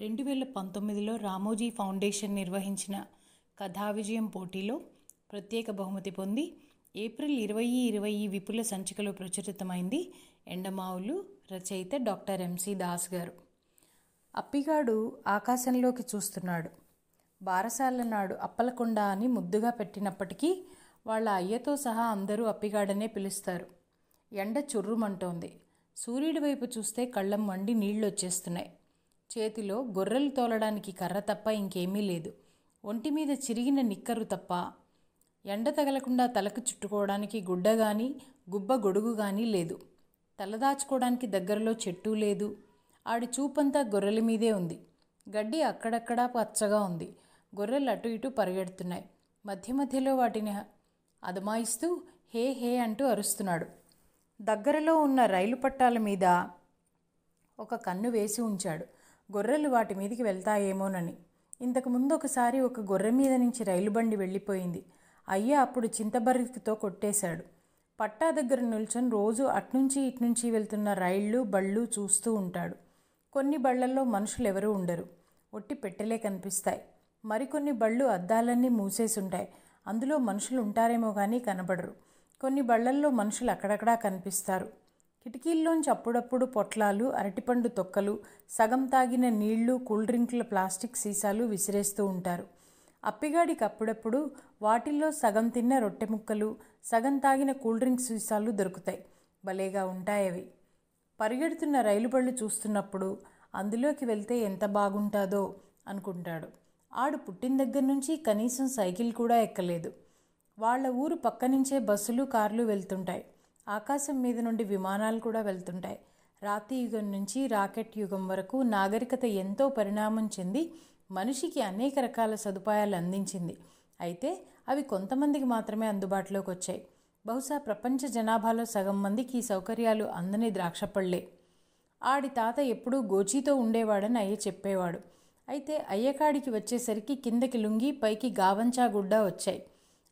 రెండు వేల పంతొమ్మిదిలో రామోజీ ఫౌండేషన్ నిర్వహించిన కథా విజయం పోటీలో ప్రత్యేక బహుమతి పొంది ఏప్రిల్ ఇరవై ఇరవై విపుల సంచికలో ప్రచురితమైంది ఎండమావులు రచయిత డాక్టర్ ఎంసి దాస్ గారు. అప్పిగాడు ఆకాశంలోకి చూస్తున్నాడు. బారసాల నాడు అప్పలకొండ అని ముద్దుగా పెట్టినప్పటికీ వాళ్ళ అయ్యతో సహా అందరూ అప్పిగాడనే పిలుస్తారు. ఎండ చుర్రుమంటోంది. సూర్యుడి వైపు చూస్తే కళ్ళం మండి నీళ్ళు వచ్చేస్తున్నాయి చేతిలో గొర్రెలు తోలడానికి కర్ర తప్ప ఇంకేమీ లేదు. ఒంటి మీద చిరిగిన నిక్కరు తప్ప ఎండ తగలకుండా తలకు చుట్టుకోవడానికి గుడ్డ కానీ గుబ్బ గొడుగు కానీ లేదు. తలదాచుకోవడానికి దగ్గరలో చెట్టు లేదు. ఆడి చూపంతా గొర్రెల మీదే ఉంది. గడ్డి అక్కడక్కడా పచ్చగా ఉంది. గొర్రెలు అటు ఇటు పరిగెడుతున్నాయి. మధ్య మధ్యలో వాటిని అదమాయిస్తూ హే హే అంటూ అరుస్తున్నాడు. దగ్గరలో ఉన్న రైలు పట్టాల మీద ఒక కన్ను వేసి ఉంచాడు. గొర్రెలు వాటి మీదికి వెళ్తాయేమోనని. ఇంతకు ముందు ఒకసారి ఒక గొర్రె మీద నుంచి రైలు బండి వెళ్ళిపోయింది. అయ్య అప్పుడు చింతబరికితో కొట్టేశాడు. పట్టా దగ్గర నిల్చొని రోజు అట్నుంచి ఇట్నుంచి వెళ్తున్న రైళ్ళు బళ్ళు చూస్తూ ఉంటాడు. కొన్ని బళ్ళల్లో మనుషులు ఎవరూ ఉండరు. ఒట్టి పెట్టెలే కనిపిస్తాయి. మరికొన్ని బళ్ళు అద్దాలన్నీ మూసేసుంటాయి. అందులో మనుషులు ఉంటారేమో కానీ కనబడరు. కొన్ని బళ్ళల్లో మనుషులు అక్కడక్కడా కనిపిస్తారు. కిటికీల్లోంచి అప్పుడప్పుడు పొట్లాలు అరటిపండు తొక్కలు సగం తాగిన నీళ్ళు కూల్ డ్రింకుల ప్లాస్టిక్ సీసాలు విసిరేస్తూ ఉంటారు. అప్పిగాడికి అప్పుడప్పుడు వాటిల్లో సగం తిన్న రొట్టె ముక్కలు సగం తాగిన కూల్ డ్రింక్ సీసాలు దొరుకుతాయి. భలేగా ఉంటాయవి పరిగెడుతున్న రైలు బళ్ళు చూస్తున్నప్పుడు అందులోకి వెళ్తే ఎంత బాగుంటాదో అనుకుంటాడు. ఆడు పుట్టిన దగ్గర నుంచి కనీసం సైకిల్ కూడా ఎక్కలేదు. వాళ్ళ ఊరు పక్క నుంచే బస్సులు కార్లు వెళ్తుంటాయి. ఆకాశం మీద నుండి విమానాలు కూడా వెళ్తుంటాయి. రాతి యుగం నుంచి రాకెట్ యుగం వరకు నాగరికత ఎంతో పరిణామం చెంది మనిషికి అనేక రకాల సదుపాయాలు అందించింది. అయితే అవి కొంతమందికి మాత్రమే అందుబాటులోకి వచ్చాయి. బహుశా ప్రపంచ జనాభాలో సగం మందికి ఈ సౌకర్యాలు అందని ద్రాక్షపళ్ళే. ఆడి తాత ఎప్పుడూ గోచీతో ఉండేవాడని అయ్య చెప్పేవాడు. అయితే అయ్యకాడికి వచ్చేసరికి కిందకి లుంగి పైకి గావంచా గుడ్డ వచ్చాయి.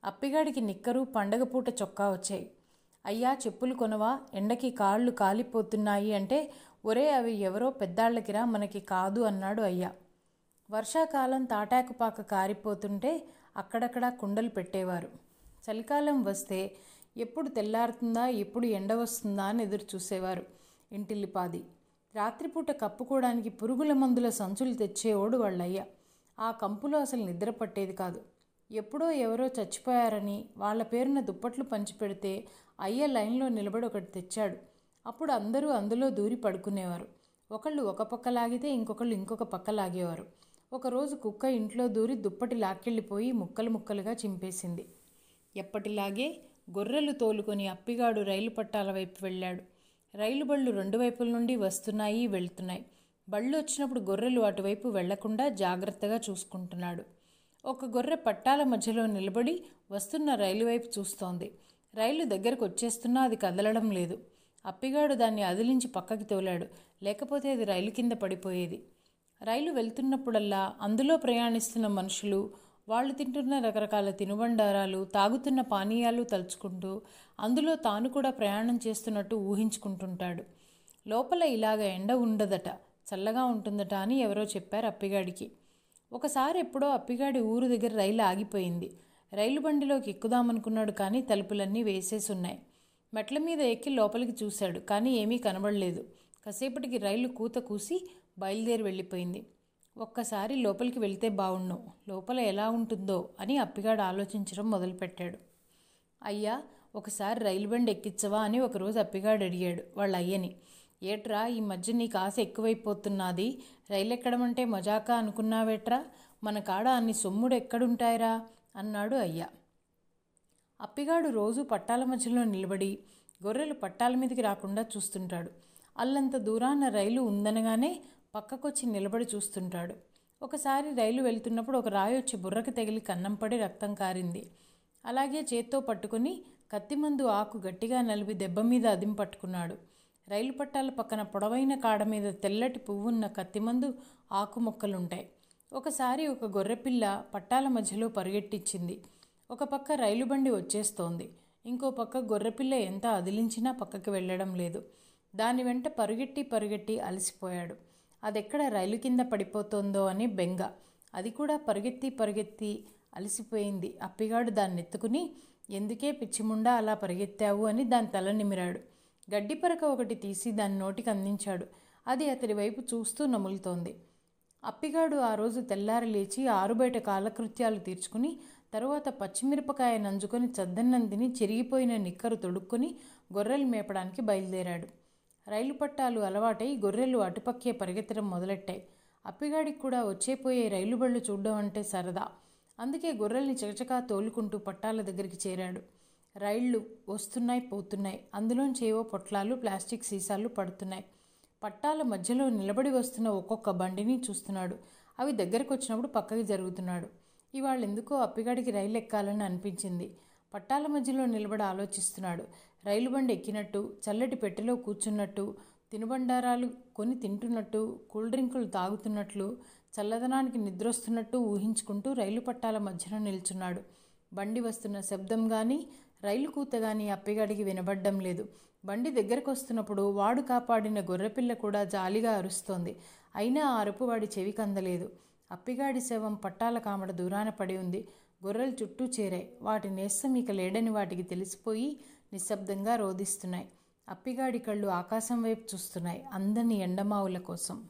అప్పిగాడికి నిక్కరు పండగ పూట చొక్కా వచ్చాయి. అయ్యా చెప్పులు కొనవా? ఎండకి కాళ్ళు కాలిపోతున్నాయి అంటే ఒరే అవి ఎవరో పెద్దాళ్ళకిరా మనకి కాదు అన్నాడు అయ్యా. వర్షాకాలం తాటాకుపాక కారిపోతుంటే అక్కడక్కడ కుండలు పెట్టేవారు. చలికాలం వస్తే ఎప్పుడు తెల్లారుతుందా ఎప్పుడు ఎండ వస్తుందా అని ఎదురు చూసేవారు ఇంటిల్లిపాది. రాత్రిపూట కప్పుకోవడానికి పురుగుల మందుల సంచులు తెచ్చేవాడు వాళ్ళయ్య. ఆ కంపులో అసలు నిద్ర పట్టేది కాదు. ఎప్పుడో ఎవరో చచ్చిపోయారని వాళ్ళ పేరున దుప్పట్లు పంచిపెడితే అయ్య లైన్లో నిలబడి ఒకటి తెచ్చాడు. అప్పుడు అందరూ అందులో దూరి పడుకునేవారు. ఒకళ్ళు ఒక పక్క లాగితే ఇంకొకళ్ళు ఇంకొక పక్క లాగేవారు. ఒకరోజు కుక్క ఇంట్లో దూరి దుప్పటి లాక్కెళ్ళిపోయి ముక్కలు ముక్కలుగా చింపేసింది. ఎప్పటిలాగే గొర్రెలు తోలుకొని అప్పిగాడు రైలు పట్టాల వైపు వెళ్ళాడు. రైలు బళ్ళు రెండు వైపుల నుండి వస్తున్నాయి వెళ్తున్నాయి. బళ్ళు వచ్చినప్పుడు గొర్రెలు అటువైపు వెళ్ళకుండా జాగ్రత్తగా చూసుకుంటున్నాడు. ఒక గొర్రె పట్టాల మధ్యలో నిలబడి వస్తున్న రైలు వైపు చూస్తోంది. రైలు దగ్గరకు వచ్చేస్తున్నా అది కదలడం లేదు. అప్పిగాడు దాన్ని అదిలించి పక్కకి తోలాడు. లేకపోతే అది రైలు కింద పడిపోయేది. రైలు వెళ్తున్నప్పుడల్లా అందులో ప్రయాణిస్తున్న మనుషులు వాళ్ళు తింటున్న రకరకాల తినుబండారాలు తాగుతున్న పానీయాలు తలుచుకుంటూ అందులో తాను కూడా ప్రయాణం చేస్తున్నట్టు ఊహించుకుంటుంటాడు. లోపల ఇలాగ ఎండ ఉండదట చల్లగా ఉంటుందట అని ఎవరో చెప్పారు అప్పిగాడికి. ఒకసారి ఎప్పుడో అప్పిగాడి ఊరు దగ్గర రైలు ఆగిపోయింది. రైలు బండిలోకి ఎక్కుదామనుకున్నాడు కానీ తలుపులన్నీ వేసేసి ఉన్నాయి మెట్ల మీద ఎక్కి లోపలికి చూశాడు కానీ ఏమీ కనబడలేదు. కాసేపటికి రైలు కూత కూసి బయలుదేరి వెళ్ళిపోయింది. ఒక్కసారి లోపలికి వెళ్తే బావుండు. లోపల ఎలా ఉంటుందో అని అప్పిగాడు ఆలోచించడం మొదలుపెట్టాడు. అయ్యా ఒకసారి రైలు బండి ఎక్కించవా అని ఒకరోజు అప్పిగాడు అడిగాడు వాళ్ళ అయ్యని. ఏట్రా ఈ మధ్య నీకు ఆశ ఎక్కువైపోతున్నది. రైలు ఎక్కడమంటే మజాకా అనుకున్నావేట్రా? మన కాడ అన్ని సొమ్ముడు ఎక్కడుంటాయిరా అన్నాడు అయ్యా. అప్పిగాడు రోజు పట్టాల మధ్యలో నిలబడి గొర్రెలు పట్టాల మీదకి రాకుండా చూస్తుంటాడు. అల్లంత దూరాన రైలు ఉందనగానే పక్కకొచ్చి నిలబడి చూస్తుంటాడు. ఒకసారి రైలు వెళ్తున్నప్పుడు ఒక రాయి వచ్చి బుర్రకు తగిలి కన్నం పడి రక్తం కారింది. అలాగే చేత్తో పట్టుకుని కత్తిమందు ఆకు గట్టిగా నలిపి దెబ్బ మీద అదిం పట్టుకున్నాడు రైలు పట్టాల పక్కన పొడవైన కాడ మీద తెల్లటి పువ్వున్న కత్తిమందు ఆకు మొక్కలుంటాయి. ఒకసారి ఒక గొర్రెపిల్ల పట్టాల మధ్యలో పరిగెట్టించింది. ఒక పక్క రైలు బండి వచ్చేస్తోంది. ఇంకో పక్క గొర్రెపిల్ల ఎంత అదిలించినా పక్కకి వెళ్ళడం లేదు. దాని వెంట పరుగెట్టి పరుగెట్టి అలసిపోయాడు. అదెక్కడ రైలు కింద పడిపోతుందో అని బెంగ. అది కూడా పరుగెత్తి పరుగెత్తి అలసిపోయింది. అప్పిగాడు దాన్ని ఎత్తుకుని ఎందుకే పిచ్చిముండా అలా పరిగెత్తావు? అని దాని తల నిమిరాడు. గడ్డిపరక ఒకటి తీసి దాని నోటికి అందించాడు. అది అతడి వైపు చూస్తూ నములుతోంది. అప్పిగాడు ఆ రోజు తెల్లారి లేచి ఆరుబయట కాలకృత్యాలు తీర్చుకుని తరువాత పచ్చిమిరపకాయ నంజుకొని చద్దన్నం తిని చిరిగిపోయిన నిక్కరు తొడుక్కొని గొర్రెలు మేపడానికి బయలుదేరాడు. రైలు పట్టాలు అలవాటై గొర్రెలు అటుపక్కే పరిగెత్తడం మొదలెట్టాయి. అప్పిగాడికి కూడా వచ్చేపోయే రైలు బళ్ళు చూడడం అంటే సరదా. అందుకే గొర్రెల్ని చకచకా తోలుకుంటూ పట్టాల దగ్గరికి చేరాడు. రైళ్ళు వస్తున్నాయి పోతున్నాయి. అందులోంచేవో పొట్లాలు ప్లాస్టిక్ సీసాలు పడుతున్నాయి. పట్టాల మధ్యలో నిలబడి వస్తున్న ఒక్కొక్క బండిని చూస్తున్నాడు. అవి దగ్గరకు వచ్చినప్పుడు పక్కకి జరుగుతున్నాడు. ఇవాళ ఎందుకో అప్పిగాడికి రైలు ఎక్కాలని అనిపించింది. పట్టాల మధ్యలో నిలబడి ఆలోచిస్తున్నాడు. రైలు బండి ఎక్కినట్టు చల్లటి పెట్టెలో కూర్చున్నట్టు తినుబండారాలు కొని తింటున్నట్టు కూల్ డ్రింకులు తాగుతున్నట్లు చల్లదనానికి నిద్రొస్తున్నట్టు ఊహించుకుంటూ రైలు పట్టాల మధ్యన నిల్చున్నాడు. బండి వస్తున్న శబ్దం కానీ రైలు కూతగాని కానీ అప్పిగాడికి వినబడ్డం లేదు. బండి దగ్గరకు వస్తున్నప్పుడు వాడు కాపాడిన గొర్రెపిల్ల కూడా జాలిగా అరుస్తోంది. అయినా ఆ అరుపు వాడి చెవి కందలేదు అప్పిగాడి శవం పట్టాల కామడ దూరాన పడి ఉంది. గొర్రెలు చుట్టూ చేరాయి. వాటి నేస్తం ఇక లేడని వాటికి తెలిసిపోయి నిశ్శబ్దంగా రోధిస్తున్నాయి. అప్పిగాడి కళ్ళు ఆకాశం వైపు చూస్తున్నాయి. అందని ఎండమావుల కోసం.